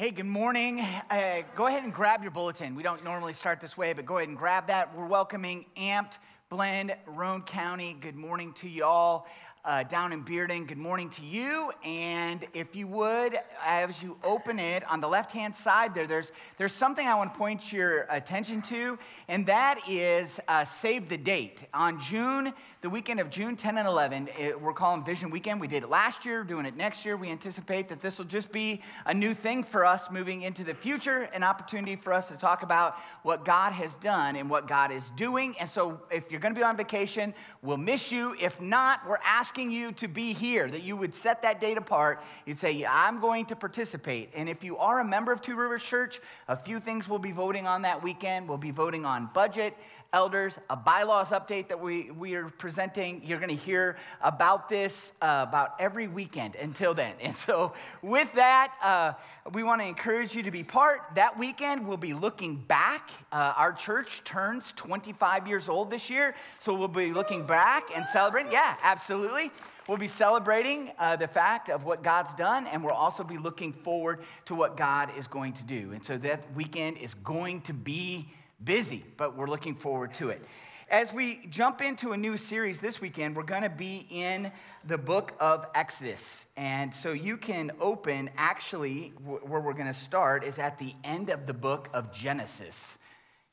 Hey, good morning. Uh, go ahead and grab your bulletin. We don't normally start this way, but go ahead and grab that. We're welcoming Amped Blend, Roane County. Good morning to you all uh, down in Bearden. Good morning to you. And if you would, as you open it on the left hand side there, there's, there's something I want to point your attention to, and that is uh, save the date. On June, the weekend of June 10 and 11, it, we're calling Vision Weekend. We did it last year, doing it next year. We anticipate that this will just be a new thing for us moving into the future, an opportunity for us to talk about what God has done and what God is doing. And so if you're going to be on vacation, we'll miss you. If not, we're asking asking you to be here, that you would set that date apart. You'd say, I'm going to participate. And if you are a member of Two Rivers Church, a few things we'll be voting on that weekend. We'll be voting on budget, elders, a bylaws update that we, we are presenting. You're going to hear about this uh, about every weekend until then. And so, with that, uh, we want to encourage you to be part. That weekend, we'll be looking back. Uh, our church turns 25 years old this year, so we'll be looking back and celebrating. Yeah, absolutely. We'll be celebrating uh, the fact of what God's done, and we'll also be looking forward to what God is going to do. And so that weekend is going to be busy, but we're looking forward to it. As we jump into a new series this weekend, we're going to be in the book of Exodus. And so you can open, actually, where we're going to start is at the end of the book of Genesis.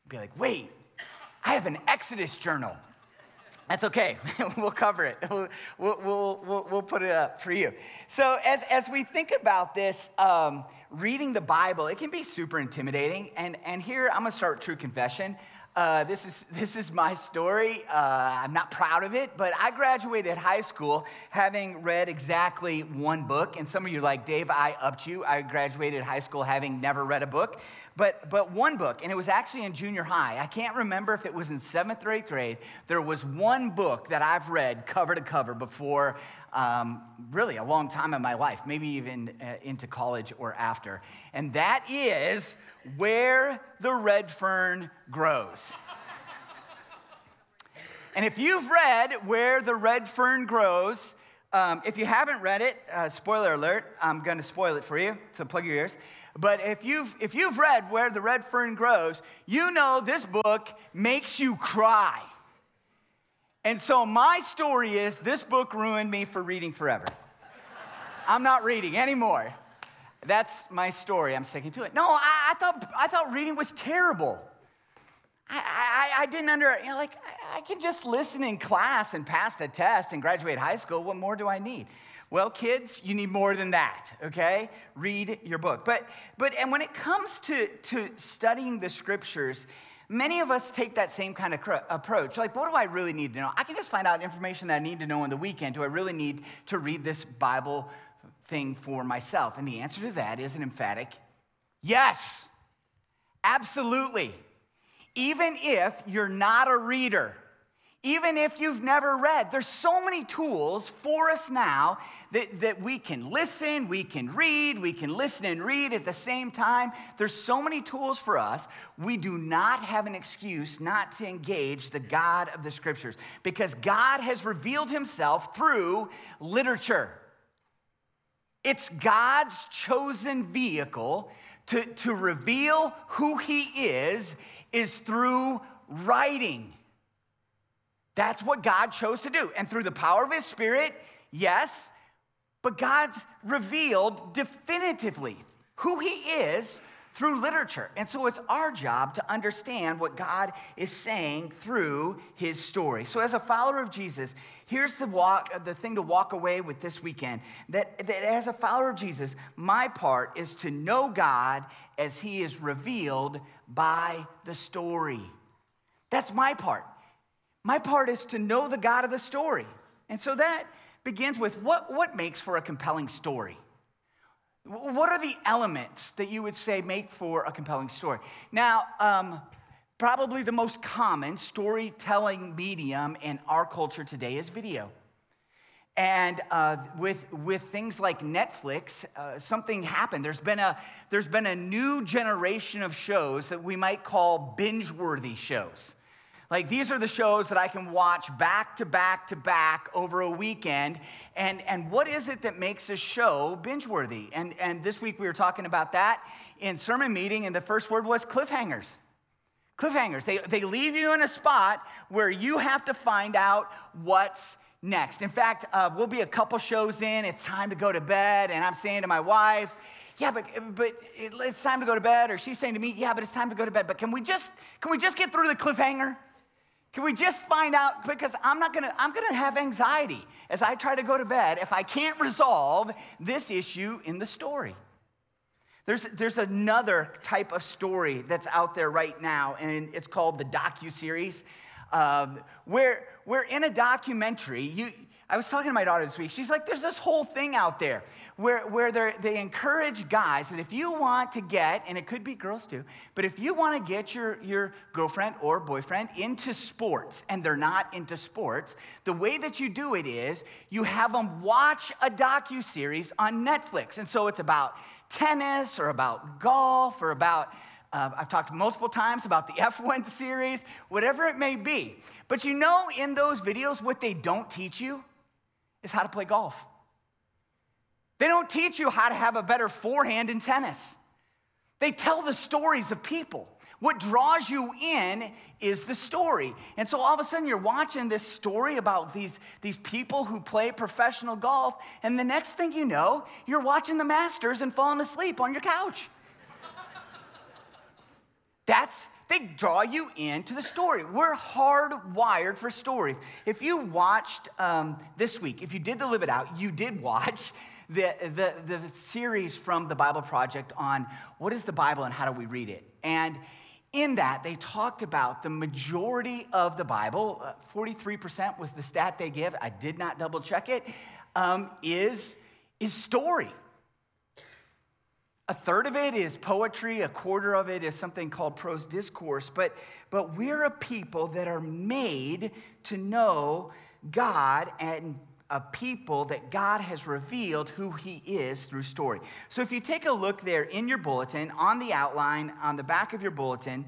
Be like, wait, I have an Exodus journal. That's okay. we'll cover it. We'll, we'll, we'll, we'll, put it up for you. So, as, as we think about this, um, reading the Bible, it can be super intimidating. And, and here, I'm going to start true confession. Uh, this, is, this is my story. Uh, I'm not proud of it, but I graduated high school having read exactly one book. And some of you are like, Dave, I upped you. I graduated high school having never read a book, but, but one book. And it was actually in junior high. I can't remember if it was in seventh or eighth grade. There was one book that I've read cover to cover before um, really a long time in my life, maybe even uh, into college or after. And that is Where the Red Fern Grows. and if you've read Where the Red Fern Grows, um, if you haven't read it, uh, spoiler alert, I'm going to spoil it for you, so plug your ears. But if you've, if you've read Where the Red Fern Grows, you know this book makes you cry. And so my story is this book ruined me for reading forever. I'm not reading anymore. That's my story. I'm sticking to it. No, I, I thought, I thought reading was terrible. I, I, I didn't under, you know, like, I, I can just listen in class and pass the test and graduate high school. What more do I need? Well, kids, you need more than that, okay? Read your book. But, but and when it comes to, to studying the scriptures, Many of us take that same kind of cr- approach. Like, what do I really need to know? I can just find out information that I need to know on the weekend. Do I really need to read this Bible thing for myself? And the answer to that is an emphatic yes, absolutely. Even if you're not a reader, even if you've never read. There's so many tools for us now that, that we can listen, we can read, we can listen and read at the same time. There's so many tools for us. We do not have an excuse not to engage the God of the scriptures because God has revealed himself through literature. It's God's chosen vehicle to, to reveal who he is, is through writing. That's what God chose to do. And through the power of His Spirit, yes, but God's revealed definitively who He is through literature. And so it's our job to understand what God is saying through his story. So as a follower of Jesus, here's the walk the thing to walk away with this weekend that, that as a follower of Jesus, my part is to know God as he is revealed by the story. That's my part. My part is to know the God of the story. And so that begins with what, what makes for a compelling story? What are the elements that you would say make for a compelling story? Now, um, probably the most common storytelling medium in our culture today is video. And uh, with, with things like Netflix, uh, something happened. There's been, a, there's been a new generation of shows that we might call binge worthy shows. Like these are the shows that I can watch back to back to back over a weekend. And, and what is it that makes a show binge worthy? And, and this week we were talking about that in sermon meeting, and the first word was cliffhangers. Cliffhangers. They, they leave you in a spot where you have to find out what's next. In fact, uh, we'll be a couple shows in, it's time to go to bed, and I'm saying to my wife, yeah, but, but it's time to go to bed. Or she's saying to me, yeah, but it's time to go to bed. But can we just, can we just get through the cliffhanger? Can we just find out? Because I'm not gonna, I'm gonna have anxiety as I try to go to bed if I can't resolve this issue in the story. There's, there's another type of story that's out there right now, and it's called the docu-series, um, where, where in a documentary, you, I was talking to my daughter this week. She's like, there's this whole thing out there where, where they encourage guys that if you want to get, and it could be girls too, but if you want to get your, your girlfriend or boyfriend into sports and they're not into sports, the way that you do it is you have them watch a docu series on Netflix. And so it's about tennis or about golf or about uh, I've talked multiple times about the F1 series, whatever it may be. But you know, in those videos, what they don't teach you is how to play golf. They don't teach you how to have a better forehand in tennis. They tell the stories of people. What draws you in is the story. And so all of a sudden you're watching this story about these, these people who play professional golf, and the next thing you know, you're watching the Masters and falling asleep on your couch. That's they draw you into the story. We're hardwired for stories. If you watched um, this week, if you did the Live It Out, you did watch the, the, the series from the Bible Project on what is the Bible and how do we read it. And in that, they talked about the majority of the Bible, uh, 43% was the stat they give, I did not double check it, um, is is story. A third of it is poetry, a quarter of it is something called prose discourse, but, but we're a people that are made to know God and a people that God has revealed who He is through story. So if you take a look there in your bulletin, on the outline, on the back of your bulletin,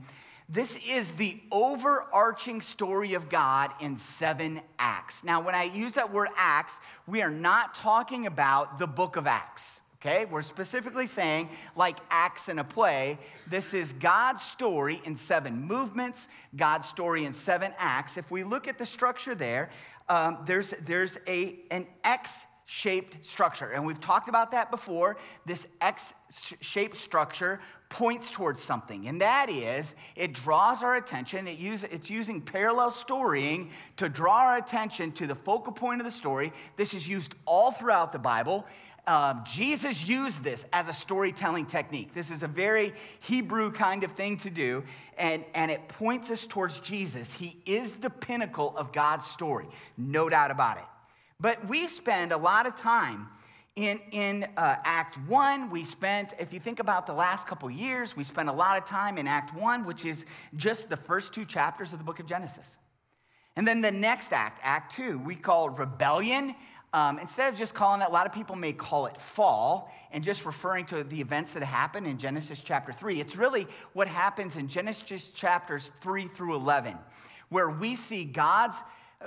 this is the overarching story of God in seven acts. Now, when I use that word acts, we are not talking about the book of Acts okay? We're specifically saying, like acts in a play, this is God's story in seven movements, God's story in seven acts. If we look at the structure there, um, there's, there's a, an X shaped structure. And we've talked about that before. This X shaped structure points towards something, and that is it draws our attention. It use, it's using parallel storying to draw our attention to the focal point of the story. This is used all throughout the Bible um, Jesus used this as a storytelling technique. This is a very Hebrew kind of thing to do, and, and it points us towards Jesus. He is the pinnacle of God's story, no doubt about it. But we spend a lot of time in, in uh, Act 1. We spent, if you think about the last couple years, we spent a lot of time in Act 1, which is just the first two chapters of the book of Genesis. And then the next act, Act 2, we call rebellion. Um, instead of just calling it, a lot of people may call it fall and just referring to the events that happen in Genesis chapter 3. It's really what happens in Genesis chapters 3 through 11, where we see God's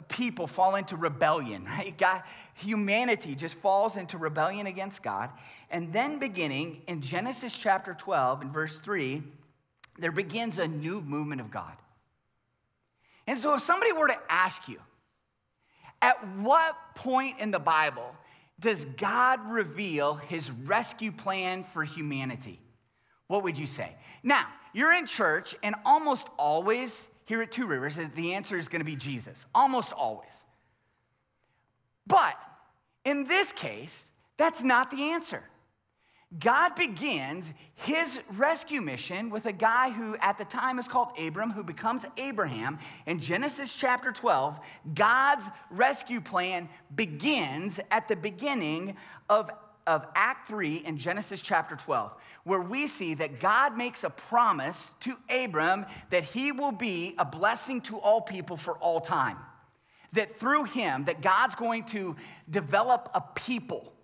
people fall into rebellion, right? God, humanity just falls into rebellion against God. And then beginning in Genesis chapter 12 and verse 3, there begins a new movement of God. And so if somebody were to ask you, at what point in the Bible does God reveal his rescue plan for humanity? What would you say? Now, you're in church, and almost always here at Two Rivers, the answer is going to be Jesus. Almost always. But in this case, that's not the answer. God begins his rescue mission with a guy who at the time is called Abram, who becomes Abraham. In Genesis chapter 12, God's rescue plan begins at the beginning of, of Act 3 in Genesis chapter 12, where we see that God makes a promise to Abram that he will be a blessing to all people for all time. That through him, that God's going to develop a people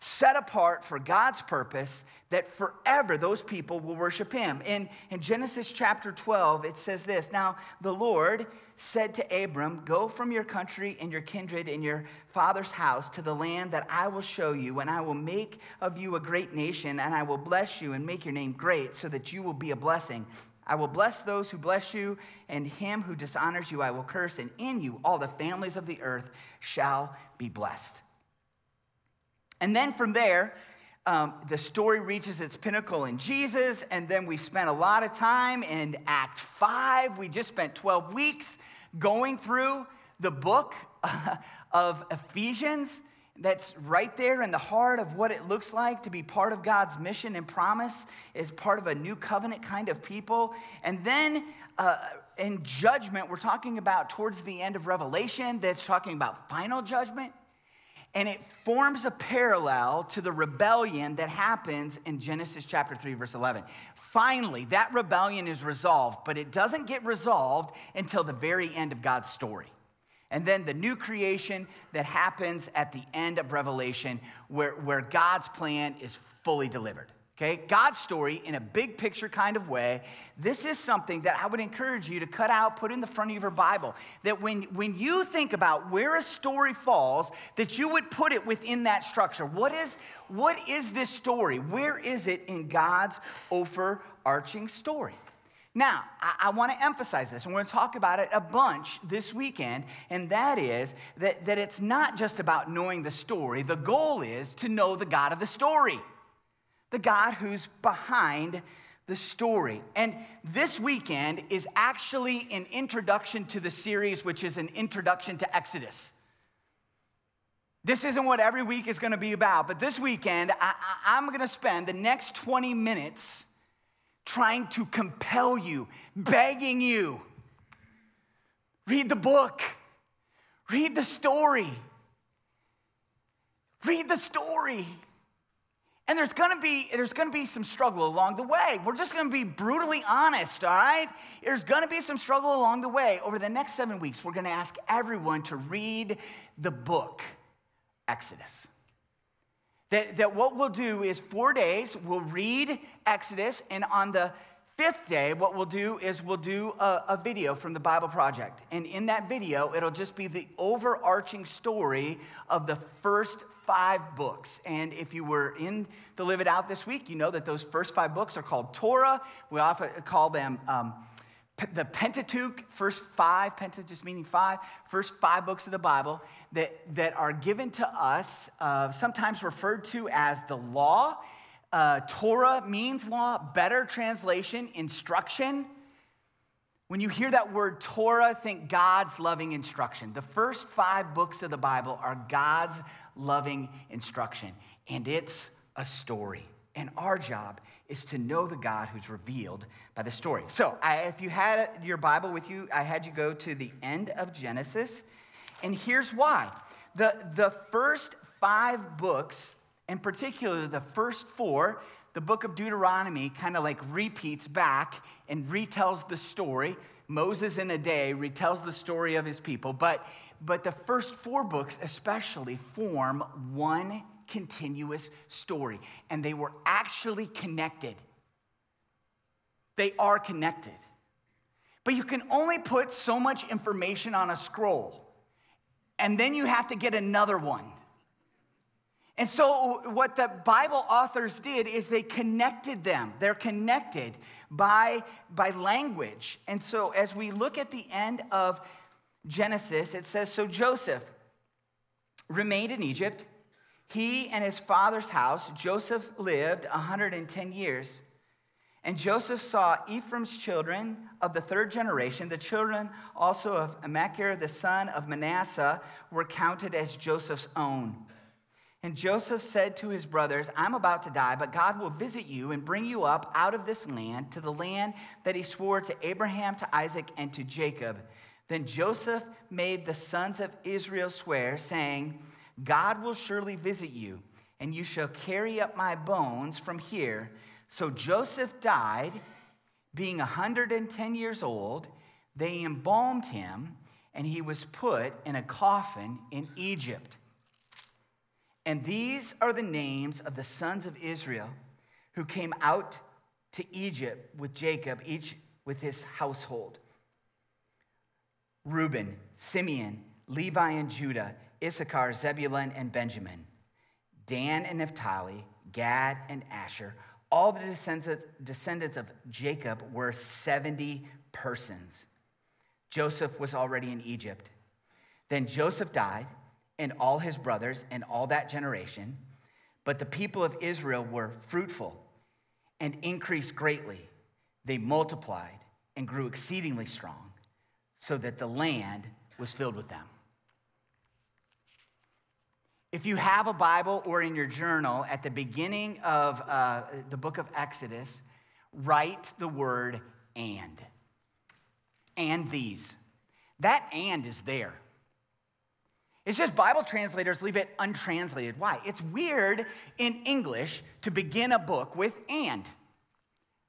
set apart for God's purpose that forever those people will worship him. In, in Genesis chapter 12, it says this Now the Lord said to Abram, Go from your country and your kindred and your father's house to the land that I will show you, and I will make of you a great nation, and I will bless you and make your name great, so that you will be a blessing. I will bless those who bless you, and him who dishonors you I will curse, and in you all the families of the earth shall be blessed. And then from there, um, the story reaches its pinnacle in Jesus, and then we spent a lot of time in Act 5. We just spent 12 weeks going through the book of Ephesians that's right there in the heart of what it looks like to be part of God's mission and promise, as part of a new covenant kind of people. And then uh, in judgment, we're talking about towards the end of Revelation, that's talking about final judgment and it forms a parallel to the rebellion that happens in Genesis chapter 3, verse 11. Finally, that rebellion is resolved, but it doesn't get resolved until the very end of God's story. And then the new creation that happens at the end of Revelation, where, where God's plan is fully delivered. Okay, God's story in a big picture kind of way. This is something that I would encourage you to cut out, put in the front of your Bible. That when, when you think about where a story falls, that you would put it within that structure. What is, what is this story? Where is it in God's overarching story? Now, I, I want to emphasize this, and we're going to talk about it a bunch this weekend, and that is that, that it's not just about knowing the story. The goal is to know the God of the story the God who's behind the story. And this weekend is actually an introduction to the series, which is an introduction to Exodus. This isn't what every week is going to be about, but this weekend, I, am going to spend the next 20 minutes trying to compel you, begging you. Read the book, read the story. Read the story. And there's gonna be there's gonna be some struggle along the way. We're just gonna be brutally honest, all right? There's gonna be some struggle along the way. Over the next seven weeks, we're gonna ask everyone to read the book, Exodus. That, that what we'll do is four days, we'll read Exodus, and on the fifth day, what we'll do is we'll do a, a, video from the Bible Project. And in that video, it'll just be the overarching story of the first five books. And if you were in the Live It Out this week, you know that those first five books are called Torah. We often call them um, the Pentateuch, first five, Pentateuch just meaning five, first five books of the Bible that, that are given to us, uh, sometimes referred to as the law. Uh, Torah means law, better translation, instruction. When you hear that word Torah, think God's loving instruction. The first five books of the Bible are God's loving instruction, and it's a story. And our job is to know the God who's revealed by the story. So, I, if you had your Bible with you, I had you go to the end of Genesis. And here's why the, the first five books, in particular the first four, the book of Deuteronomy kind of like repeats back and retells the story. Moses in a day retells the story of his people, but, but the first four books especially form one continuous story, and they were actually connected. They are connected. But you can only put so much information on a scroll, and then you have to get another one. And so, what the Bible authors did is they connected them. They're connected by, by language. And so, as we look at the end of Genesis, it says So Joseph remained in Egypt. He and his father's house, Joseph lived 110 years. And Joseph saw Ephraim's children of the third generation, the children also of Machir, the son of Manasseh, were counted as Joseph's own. And Joseph said to his brothers, I'm about to die, but God will visit you and bring you up out of this land to the land that he swore to Abraham, to Isaac, and to Jacob. Then Joseph made the sons of Israel swear, saying, God will surely visit you, and you shall carry up my bones from here. So Joseph died, being 110 years old. They embalmed him, and he was put in a coffin in Egypt. And these are the names of the sons of Israel who came out to Egypt with Jacob, each with his household Reuben, Simeon, Levi and Judah, Issachar, Zebulun, and Benjamin, Dan and Naphtali, Gad and Asher. All the descendants, of Jacob were 70 persons. Joseph was already in Egypt. Then Joseph died and all his brothers and all that generation. But the people of Israel were fruitful and increased greatly. They multiplied and grew exceedingly strong, so that the land was filled with them. If you have a Bible or in your journal, at the beginning of uh, the book of Exodus, write the word and. And these. That and is there. It's just Bible translators leave it untranslated. Why? It's weird in English to begin a book with and.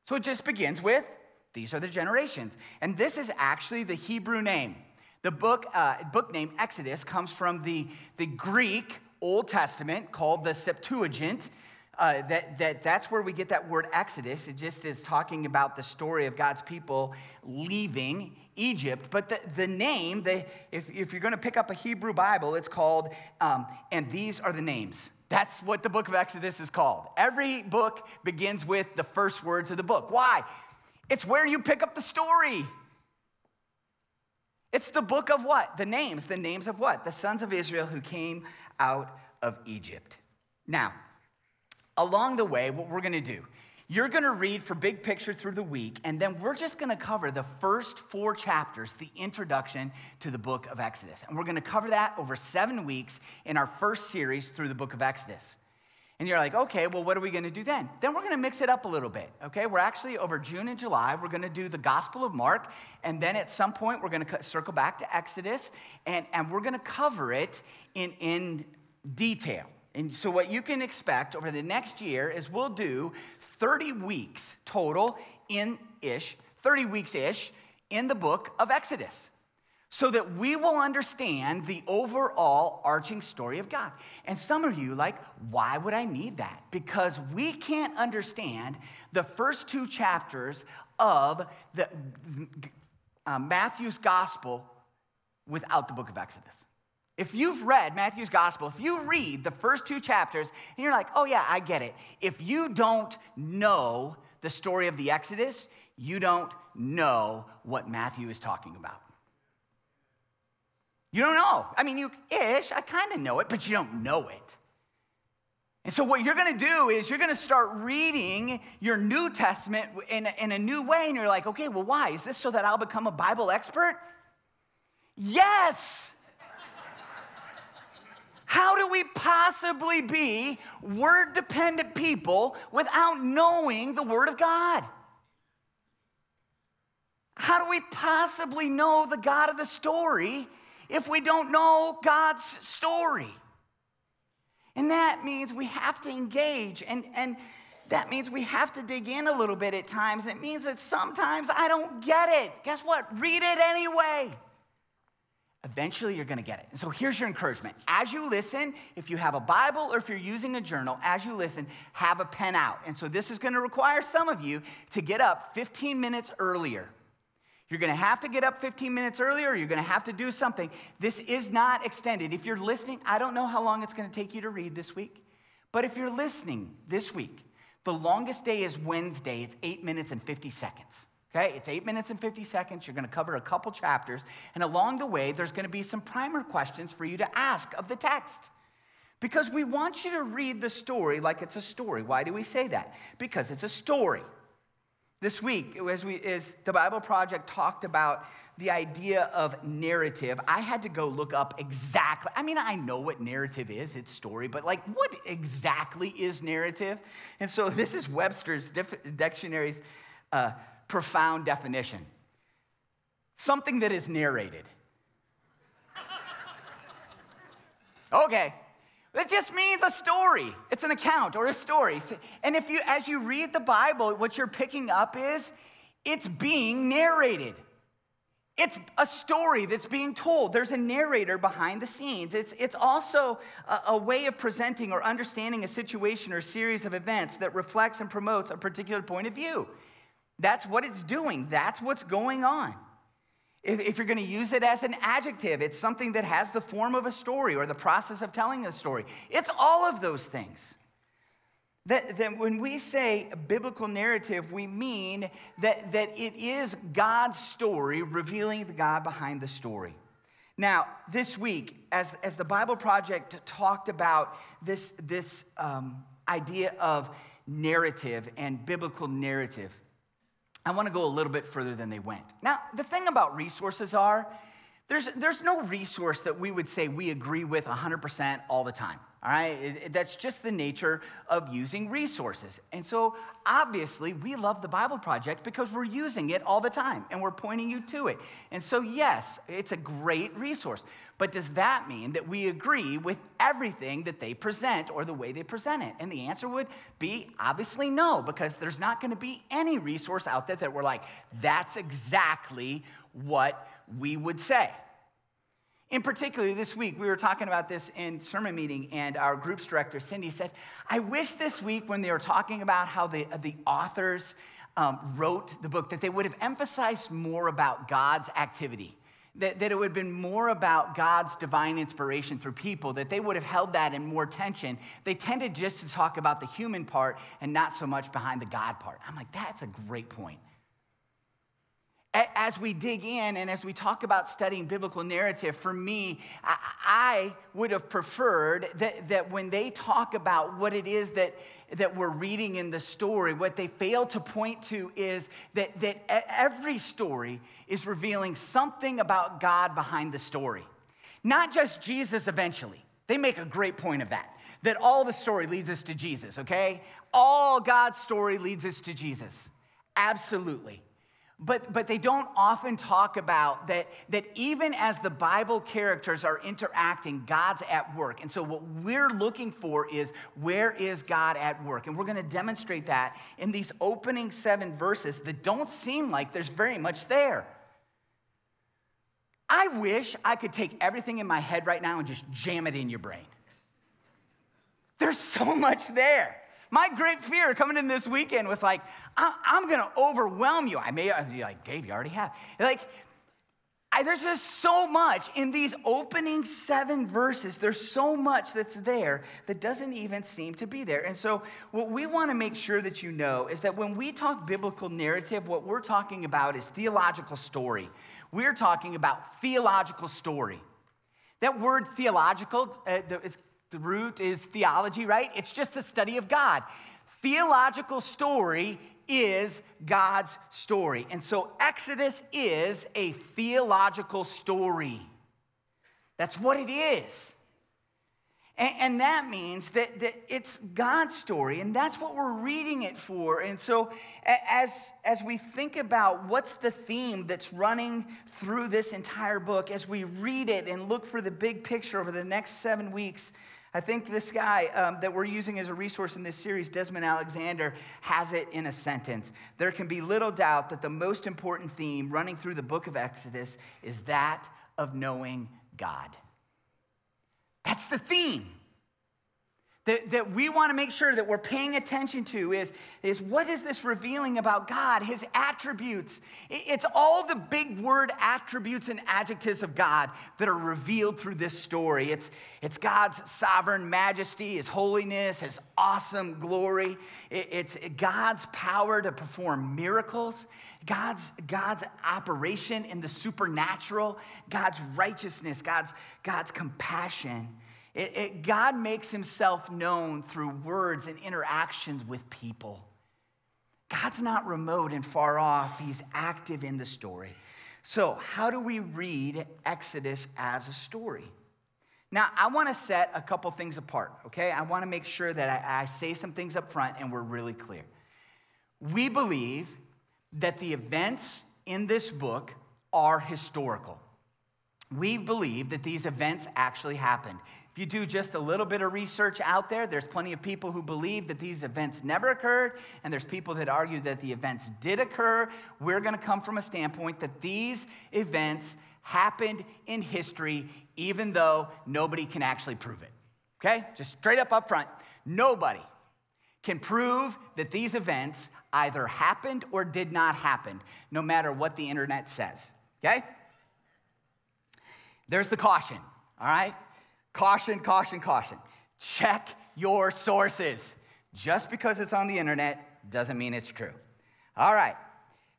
So it just begins with these are the generations. And this is actually the Hebrew name. The book, uh, book name Exodus comes from the, the Greek Old Testament called the Septuagint. Uh, that, that that's where we get that word Exodus. It just is talking about the story of God's people leaving Egypt. But the, the name, the, if, if you're going to pick up a Hebrew Bible, it's called, um, and these are the names. That's what the book of Exodus is called. Every book begins with the first words of the book. Why? It's where you pick up the story. It's the book of what? The names. The names of what? The sons of Israel who came out of Egypt. Now, along the way, what we're going to do, you're going to read for big picture through the week, and then we're just going to cover the first four chapters, the introduction to the book of Exodus. And we're going to cover that over seven weeks in our first series through the book of Exodus. And you're like, okay, well, what are we going to do then? Then we're going to mix it up a little bit, okay? We're actually over June and July, we're going to do the Gospel of Mark. And then at some point, we're going to circle back to Exodus and, and we're going to cover it in, in detail. And so, what you can expect over the next year is we'll do 30 weeks total in ish, 30 weeks ish in the book of Exodus so that we will understand the overall arching story of God. And some of you, like, why would I need that? Because we can't understand the first two chapters of the, uh, Matthew's gospel without the book of Exodus. If you've read Matthew's gospel, if you read the first two chapters and you're like, oh yeah, I get it. If you don't know the story of the Exodus, you don't know what Matthew is talking about. You don't know. I mean, you ish, I kind of know it, but you don't know it. And so, what you're going to do is you're going to start reading your New Testament in, in a new way, and you're like, okay, well, why? Is this so that I'll become a Bible expert? Yes. How do we possibly be word dependent people without knowing the Word of God? How do we possibly know the God of the story if we don't know God's story? And that means we have to engage, and, and that means we have to dig in a little bit at times. It means that sometimes I don't get it. Guess what? Read it anyway. Eventually, you're going to get it. And so, here's your encouragement. As you listen, if you have a Bible or if you're using a journal, as you listen, have a pen out. And so, this is going to require some of you to get up 15 minutes earlier. You're going to have to get up 15 minutes earlier, you're going to have to do something. This is not extended. If you're listening, I don't know how long it's going to take you to read this week, but if you're listening this week, the longest day is Wednesday, it's eight minutes and 50 seconds. Okay, it's eight minutes and 50 seconds. You're going to cover a couple chapters. And along the way, there's going to be some primer questions for you to ask of the text. Because we want you to read the story like it's a story. Why do we say that? Because it's a story. This week, as, we, as the Bible Project talked about the idea of narrative, I had to go look up exactly. I mean, I know what narrative is, it's story, but like, what exactly is narrative? And so this is Webster's dictionary's uh, profound definition something that is narrated. okay. It just means a story. It's an account or a story. And if you as you read the Bible, what you're picking up is it's being narrated. it's a story that's being told. There's a narrator behind the scenes. It's, it's also a, a, way of presenting or understanding a situation or series of events that reflects and promotes a particular point of view. That's what it's doing, that's what's going on. If, if you're going to use it as an adjective, it's something that has the form of a story or the process of telling a story. It's all of those things. That, that when we say biblical narrative, we mean that, that it is God's story revealing the God behind the story. Now, this week, as, as the Bible Project talked about this, this um, idea of narrative and biblical narrative, I want to go a little bit further than they went. Now, the thing about resources are, there's, there's no resource that we would say we agree with 100% all the time. All right, that's just the nature of using resources. And so, obviously, we love the Bible Project because we're using it all the time and we're pointing you to it. And so, yes, it's a great resource. But does that mean that we agree with everything that they present or the way they present it? And the answer would be obviously no, because there's not going to be any resource out there that we're like, that's exactly what we would say. In particular, this week, we were talking about this in sermon meeting, and our groups director, Cindy, said, I wish this week, when they were talking about how the, the authors um, wrote the book, that they would have emphasized more about God's activity. That, that it would have been more about God's divine inspiration through people, that they would have held that in more tension. They tended just to talk about the human part and not so much behind the God part. I'm like, that's a great point as we dig in and as we talk about studying biblical narrative, for me, I would have preferred that, that when they talk about what it is that, that we're reading in the story, what they fail to point to is that, that every story is revealing something about God behind the story, not just Jesus eventually. They make a great point of that, that all the story leads us to Jesus, okay? All God's story leads us to Jesus. Absolutely. But, but they don't often talk about that, that even as the Bible characters are interacting, God's at work. And so, what we're looking for is where is God at work? And we're going to demonstrate that in these opening seven verses that don't seem like there's very much there. I wish I could take everything in my head right now and just jam it in your brain. There's so much there. My great fear coming in this weekend was like, I'm going to overwhelm you. I may be like, Dave, you already have. Like, I, there's just so much in these opening seven verses. There's so much that's there that doesn't even seem to be there. And so, what we want to make sure that you know is that when we talk biblical narrative, what we're talking about is theological story. We're talking about theological story. That word theological, uh, it's the root is theology, right? It's just the study of God. Theological story is God's story. And so Exodus is a theological story. That's what it is. And, and, that means that, that it's God's story, and that's what we're reading it for. And so, as, as we think about what's the theme that's running through this entire book, as we read it and look for the big picture over the next seven weeks, I think this guy um, that we're using as a resource in this series, Desmond Alexander, has it in a sentence. There can be little doubt that the most important theme running through the book of Exodus is that of knowing God. That's the theme that, that we want to make sure that we're paying attention to is, is what is this revealing about God, his attributes? It's all the big word attributes and adjectives of God that are revealed through this story. It's, it's God's sovereign majesty, his holiness, his awesome glory. It's God's power to perform miracles, God's, God's operation in the supernatural, God's righteousness, God's, God's compassion. It, it, God makes himself known through words and interactions with people. God's not remote and far off, he's active in the story. So, how do we read Exodus as a story? Now, I want to set a couple things apart, okay? I want to make sure that I, I say some things up front and we're really clear. We believe that the events in this book are historical. We believe that these events actually happened. If you do just a little bit of research out there, there's plenty of people who believe that these events never occurred, and there's people that argue that the events did occur. We're going to come from a standpoint that these events happened in history, even though nobody can actually prove it. Okay? Just straight up up front. Nobody can prove that these events either happened or did not happen, no matter what the internet says. Okay? There's the caution, all right? Caution, caution, caution. Check your sources. Just because it's on the internet doesn't mean it's true. All right.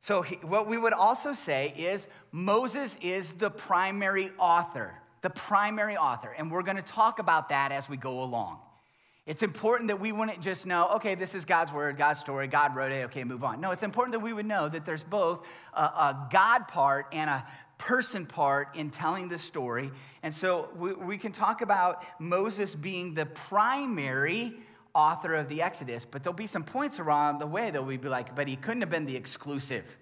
So, he, what we would also say is Moses is the primary author, the primary author. And we're going to talk about that as we go along. It's important that we wouldn't just know, okay, this is God's word, God's story, God wrote it, okay, move on. No, it's important that we would know that there's both a, a God part and a person part in telling the story. And so we, we can talk about Moses being the primary author of the Exodus, but there'll be some points around the way that we'd be like, but he couldn't have been the exclusive.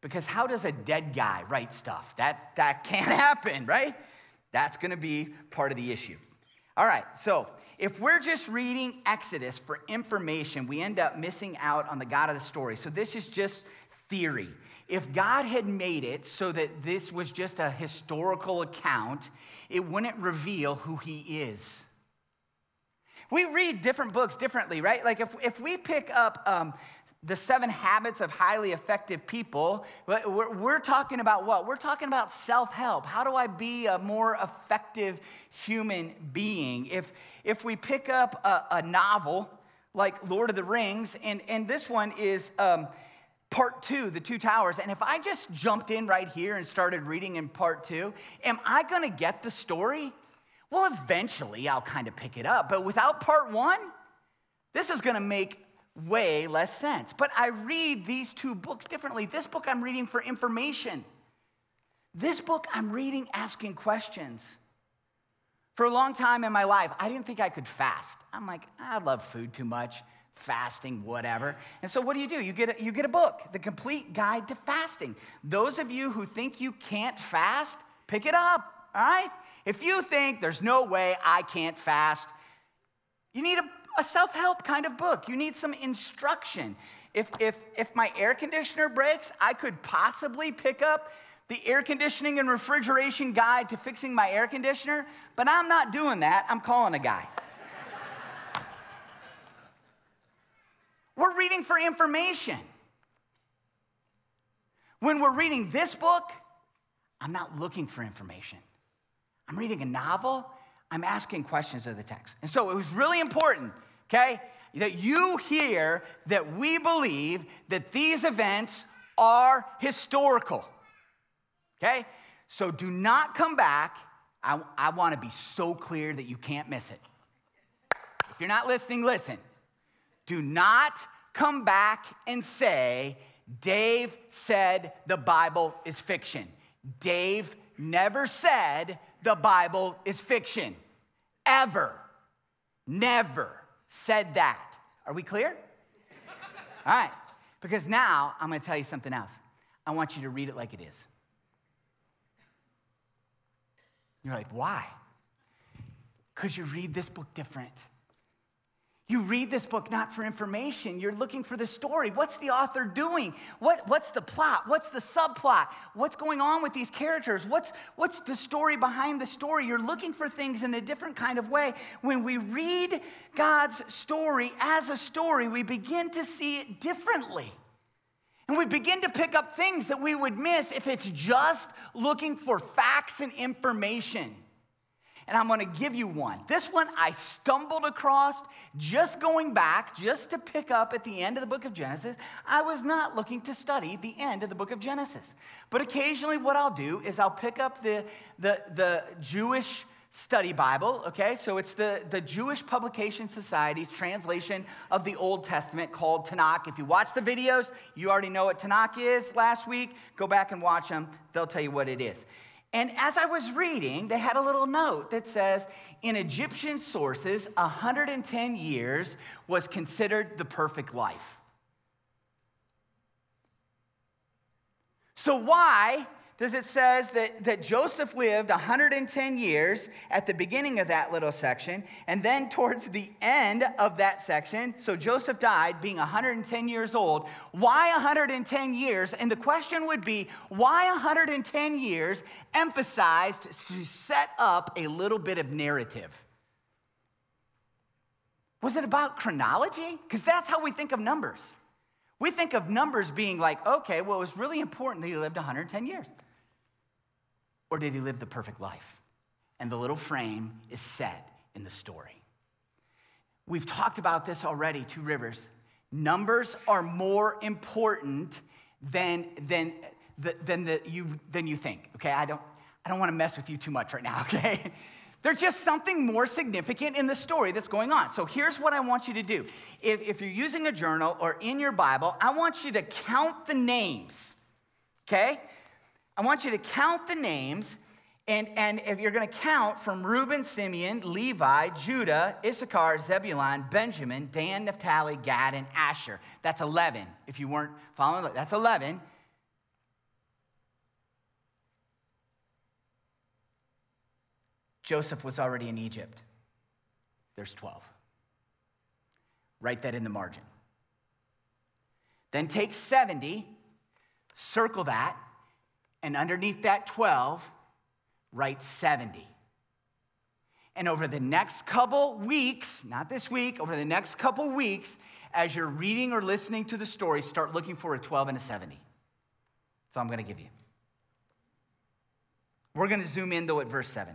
Because how does a dead guy write stuff? That, that can't happen, right? That's gonna be part of the issue. All right, so if we're just reading Exodus for information, we end up missing out on the God of the story. So this is just theory. If God had made it so that this was just a historical account, it wouldn't reveal who he is. We read different books differently, right? Like if, if we pick up um, the seven habits of highly effective people, we're, we're talking about what? We're talking about self help. How do I be a more effective human being? If, if we pick up a, a novel like Lord of the Rings, and, and this one is. Um, part two, the two towers. And if I just jumped in right here and started reading in part two, am I gonna get the story? Well, eventually I'll kind of pick it up. But without part one, this is gonna make way less sense. But I read these two books differently. This book I'm reading for information. This book I'm reading asking questions. For a long time in my life, I didn't think I could fast. I'm like, I love food too much fasting, whatever. And so what do you do? You get a, you get a book, The Complete Guide to Fasting. Those of you who think you can't fast, pick it up, all right? If you think there's no way I can't fast, you need a, a self-help kind of book. You need some instruction. If, if, if my air conditioner breaks, I could possibly pick up the air conditioning and refrigeration guide to fixing my air conditioner, but I'm not doing that. I'm calling a guy. We're reading for information. When we're reading this book, I'm not looking for information. I'm reading a novel, I'm asking questions of the text. And so it was really important, okay, that you hear that we believe that these events are historical, okay? So do not come back. I, I want to be so clear that you can't miss it. If you're not listening, listen. Do not come back and say, Dave said the Bible is fiction. Dave never said the Bible is fiction. Ever. Never said that. Are we clear? All right. Because now I'm going to tell you something else. I want you to read it like it is. You're like, why? Because you read this book different. You read this book not for information, you're looking for the story. What's the author doing? What, what's the plot? What's the subplot? What's going on with these characters? What's, what's the story behind the story? You're looking for things in a different kind of way. When we read God's story as a story, we begin to see it differently. And we begin to pick up things that we would miss if it's just looking for facts and information and I'm going to give you one. This one I stumbled across just going back, just to pick up at the end of the book of Genesis. I was not looking to study the end of the book of Genesis. But occasionally, what I'll do is I'll pick up the, the, the Jewish study Bible, okay? So it's the, the Jewish Publication Society's translation of the Old Testament called Tanakh. If you watch the videos, you already know what Tanakh is last week. Go back and watch them, they'll tell you what it is. And as I was reading, they had a little note that says in Egyptian sources, 110 years was considered the perfect life. So, why does it says that, that Joseph lived 110 years at the beginning of that little section, and then towards the end of that section, so Joseph died being 110 years old. Why 110 years? And the question would be, why 110 years emphasized to set up a little bit of narrative? Was it about chronology? Because that's how we think of numbers. We think of numbers being like, okay, well, it was really important that he lived 110 years. Or did he live the perfect life? And the little frame is set in the story. We've talked about this already, Two Rivers. Numbers are more important than, than, than, the, you, than you think, okay? I don't, I don't want to mess with you too much right now, okay? There's just something more significant in the story that's going on. So here's what I want you to do. If, if you're using a journal or in your Bible, I want you to count the names, okay? I want you to count the names. And, and if you're going to count from Reuben, Simeon, Levi, Judah, Issachar, Zebulun, Benjamin, Dan, Naphtali, Gad, and Asher. That's 11. If you weren't following, that's 11. Joseph was already in Egypt. There's 12. Write that in the margin. Then take 70, circle that, and underneath that 12, write 70. And over the next couple weeks, not this week, over the next couple weeks, as you're reading or listening to the story, start looking for a 12 and a 70. So I'm going to give you. We're going to zoom in though at verse 7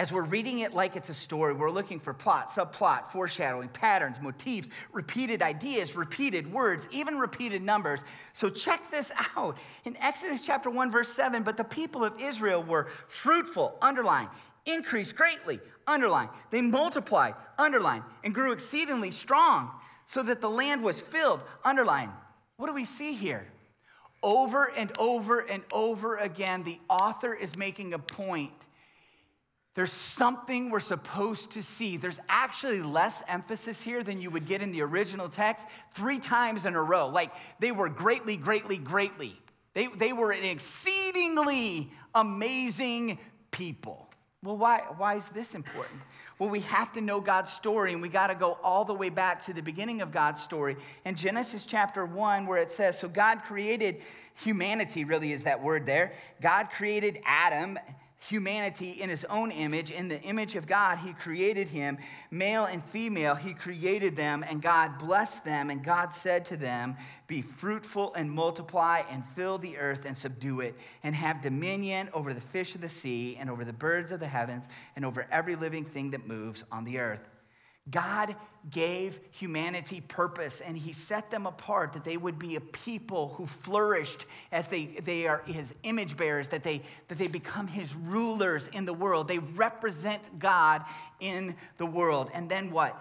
as we're reading it like it's a story, we're looking for plot, subplot, foreshadowing, patterns, motifs, repeated ideas, repeated words, even repeated numbers. So check this out. In Exodus chapter 1, verse 7, but the people of Israel were fruitful, underline, increased greatly, underline. They multiplied, underline, and grew exceedingly strong, so that the land was filled, underline. What do we see here? Over and over and over again, the author is making a point there's something we're supposed to see. There's actually less emphasis here than you would get in the original text three times in a row. Like they were greatly, greatly, greatly. They, they were an exceedingly amazing people. Well, why, why is this important? Well, we have to know God's story, and we got to go all the way back to the beginning of God's story. In Genesis chapter 1, where it says, So God created humanity, really is that word there. God created Adam humanity in his own image. In the image of God, he created him. Male and female, he created them, and God blessed them. And God said to them, Be fruitful and multiply, and fill the earth and subdue it, and have dominion over the fish of the sea, and over the birds of the heavens, and over every living thing that moves on the earth. God gave humanity purpose and he set them apart that they would be a people who flourished as they, they are his image bearers, that they, that they become his rulers in the world. They represent God in the world. And then what?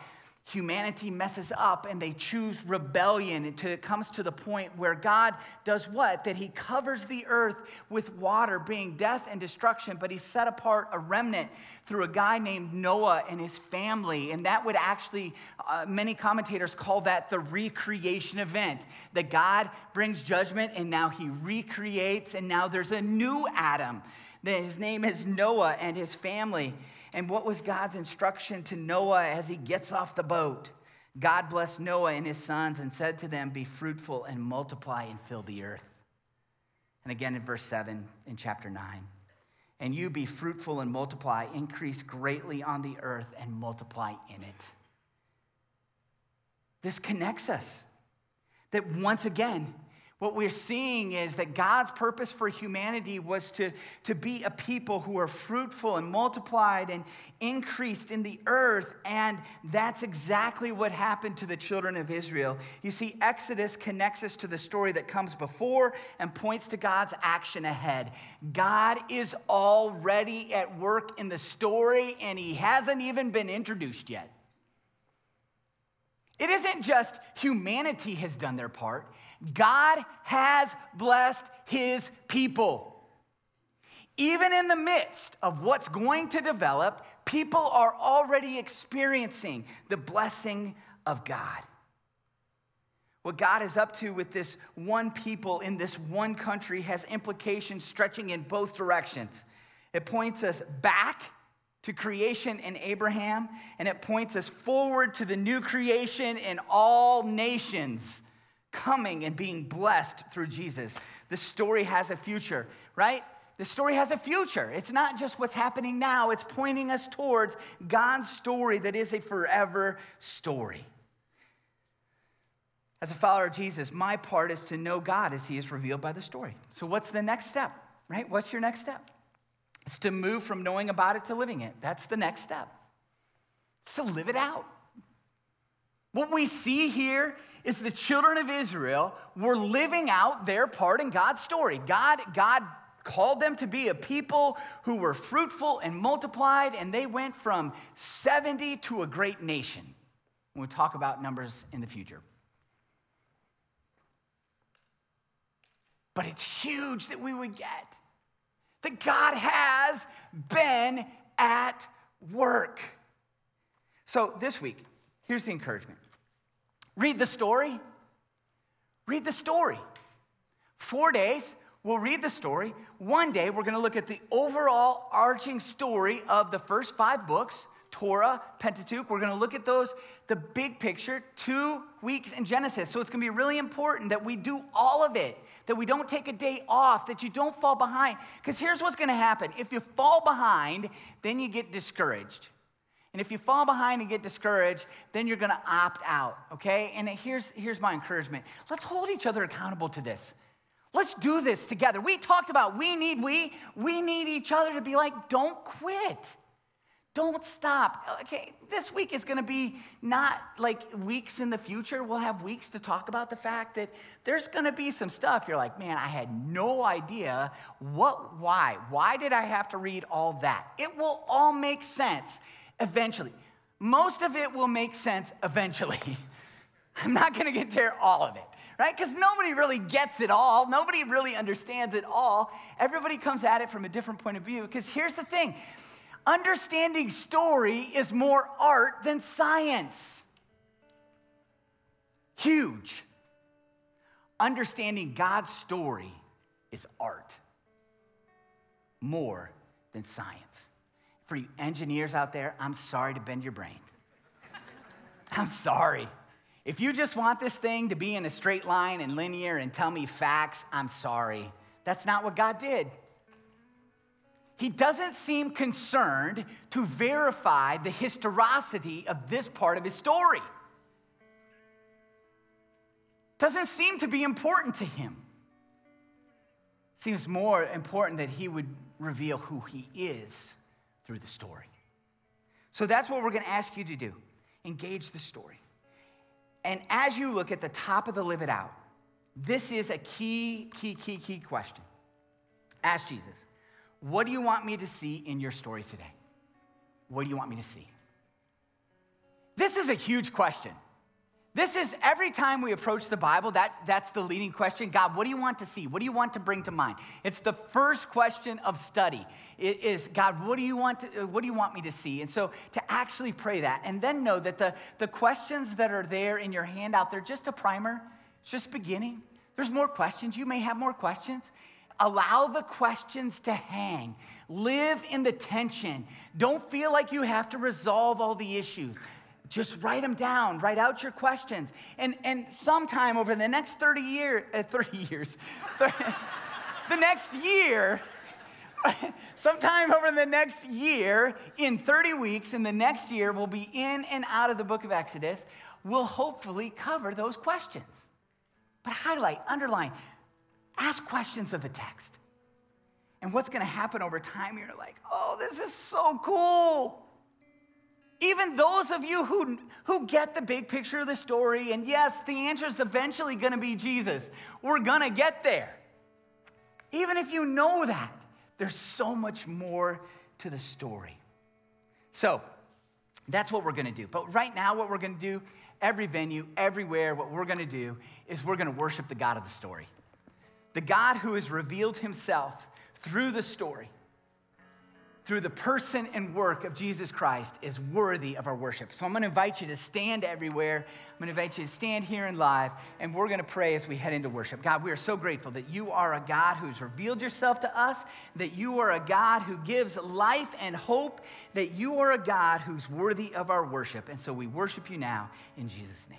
Humanity messes up and they choose rebellion until it comes to the point where God does what? That he covers the earth with water, bringing death and destruction, but he set apart a remnant through a guy named Noah and his family. And that would actually, uh, many commentators call that the recreation event. That God brings judgment and now he recreates, and now there's a new Adam. His name is Noah and his family. And what was God's instruction to Noah as he gets off the boat? God blessed Noah and his sons and said to them, Be fruitful and multiply and fill the earth. And again in verse 7 in chapter 9. And you be fruitful and multiply, increase greatly on the earth and multiply in it. This connects us. That once again, what we're seeing is that God's purpose for humanity was to, to be a people who are fruitful and multiplied and increased in the earth. And that's exactly what happened to the children of Israel. You see, Exodus connects us to the story that comes before and points to God's action ahead. God is already at work in the story, and He hasn't even been introduced yet. It isn't just humanity has done their part. God has blessed his people. Even in the midst of what's going to develop, people are already experiencing the blessing of God. what God is up to with this one people in this one country has implications stretching in both directions. It points us back to creation in Abraham, and it points us forward to the new creation in all nations coming and being blessed through Jesus. The story has a future, right? The story has a future. It's not just what's happening now, it's pointing us towards God's story that is a forever story. As a follower of Jesus, my part is to know God as he is revealed by the story. So, what's the next step, right? What's your next step? It's to move from knowing about it to living it. That's the next step. It's to live it out. What we see here is the children of Israel were living out their part in God's story. God, God called them to be a people who were fruitful and multiplied, and they went from 70 to a great nation. We'll talk about numbers in the future. But it's huge that we would get that God has been at work. So this week, here's the encouragement read the story. Read the story. Four days, we'll read the story. One day, we're going to look at the overall arching story of the first five books Torah, Pentateuch. We're going to look at those, the big picture, two weeks in Genesis. So it's going to be really important that we do all of it, that we don't take a day off, that you don't fall behind. Because here's what's going to happen if you fall behind, then you get discouraged. And if you fall behind and get discouraged, then you're going to opt out, okay? And here's, here's my encouragement let's hold each other accountable to this. Let's do this together. We talked about we need we, we need each other to be like, don't quit. Don't stop. Okay, this week is going to be not like weeks in the future. We'll have weeks to talk about the fact that there's going to be some stuff you're like, man, I had no idea what, why. Why did I have to read all that? It will all make sense eventually. Most of it will make sense eventually. I'm not going to get to all of it, right? Because nobody really gets it all. Nobody really understands it all. Everybody comes at it from a different point of view. Because here's the thing understanding story is more art than science. Huge. Understanding God's story is art more than science. For you engineers out there, I'm sorry to bend your brain. I'm sorry. If you just want this thing to be in a straight line and linear and tell me facts, I'm sorry. That's not what God did he doesn't seem concerned to verify the historicity of this part of his story. Doesn't seem to be important to him. Seems more important that he would reveal who he is through the story. So that's what we're going to ask you to do engage the story. And as you look at the top of the live it out, this is a key, key, key, key question. Ask Jesus what do you want me to see in your story today? What do you want me to see? This is a huge question. This is every time we approach the Bible, that, that's the leading question. God, what do you want to see? What do you want to bring to mind? It's the first question of study. It is, God, what do you want to, uh, what do you want me to see? And so to actually pray that and then know that the, the questions that are there in your handout, they're just a primer, it's just beginning. There's more questions. You may have more questions. Allow the questions to hang. Live in the tension. Don't feel like you have to resolve all the issues. Just write them down, write out your questions. And, and sometime over the next 30 years, uh, 30 years, 30, the next year, sometime over the next year, in 30 weeks, in the next year, we'll be in and out of the book of Exodus. We'll hopefully cover those questions. But highlight, underline, Ask questions of the text. And what's going to happen over time, you're like, oh, this is so cool. Even those of you who, who get the big picture of the story, and yes, the answer is eventually going to be Jesus. We're going to get there. Even if you know that, there's so much more to the story. So, that's what we're going to do. But right now, what we're going to do, every venue, everywhere, what we're going to do is we're going to worship the God of the story the God who has revealed himself through the story, through the person and work of Jesus Christ is worthy of our worship. So I'm going to invite you to stand everywhere. I'm going to invite you to stand here and live, and we're going to pray as we head into worship. God, we are so grateful that you are a God who's revealed yourself to us, that you are a God who gives life and hope, that you are a God who's worthy of our worship. And so we worship you now in Jesus' name.